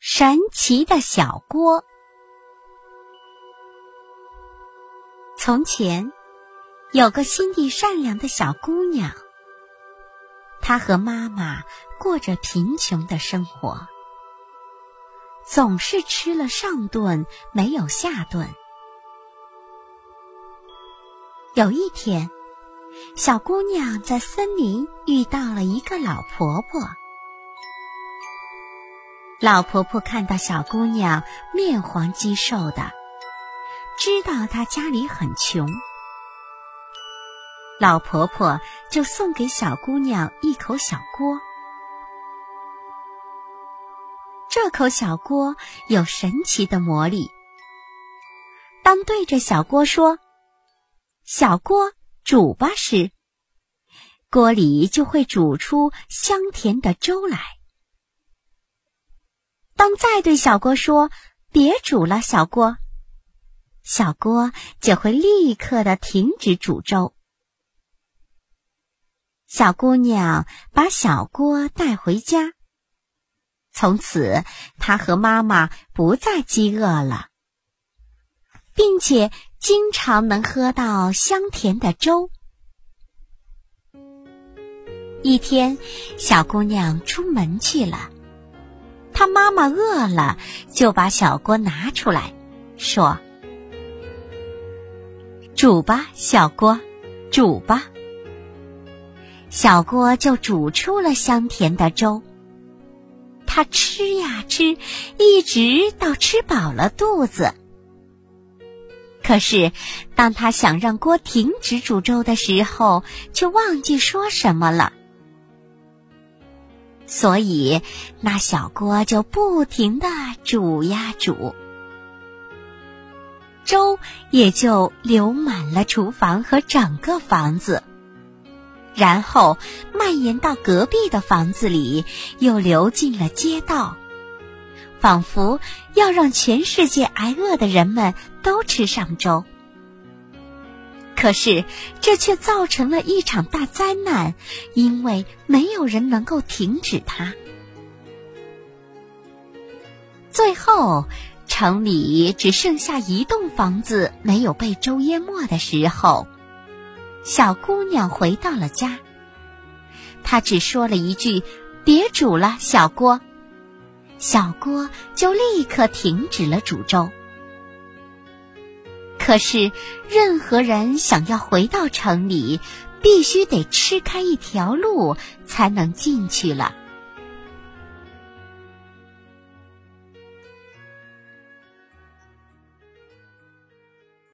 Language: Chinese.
神奇的小锅。从前，有个心地善良的小姑娘，她和妈妈过着贫穷的生活，总是吃了上顿没有下顿。有一天，小姑娘在森林遇到了一个老婆婆。老婆婆看到小姑娘面黄肌瘦的，知道她家里很穷，老婆婆就送给小姑娘一口小锅。这口小锅有神奇的魔力，当对着小锅说：“小锅煮吧”时，锅里就会煮出香甜的粥来。当再对小锅说“别煮了，小锅”，小锅就会立刻的停止煮粥。小姑娘把小锅带回家，从此她和妈妈不再饥饿了，并且经常能喝到香甜的粥。一天，小姑娘出门去了。他妈妈饿了，就把小锅拿出来，说：“煮吧，小锅，煮吧。”小锅就煮出了香甜的粥。他吃呀吃，一直到吃饱了肚子。可是，当他想让锅停止煮粥的时候，却忘记说什么了。所以，那小锅就不停的煮呀煮，粥也就流满了厨房和整个房子，然后蔓延到隔壁的房子里，又流进了街道，仿佛要让全世界挨饿的人们都吃上粥。可是，这却造成了一场大灾难，因为没有人能够停止它。最后，城里只剩下一栋房子没有被粥淹没的时候，小姑娘回到了家。她只说了一句：“别煮了，小锅。”小锅就立刻停止了煮粥。可是，任何人想要回到城里，必须得吃开一条路才能进去了。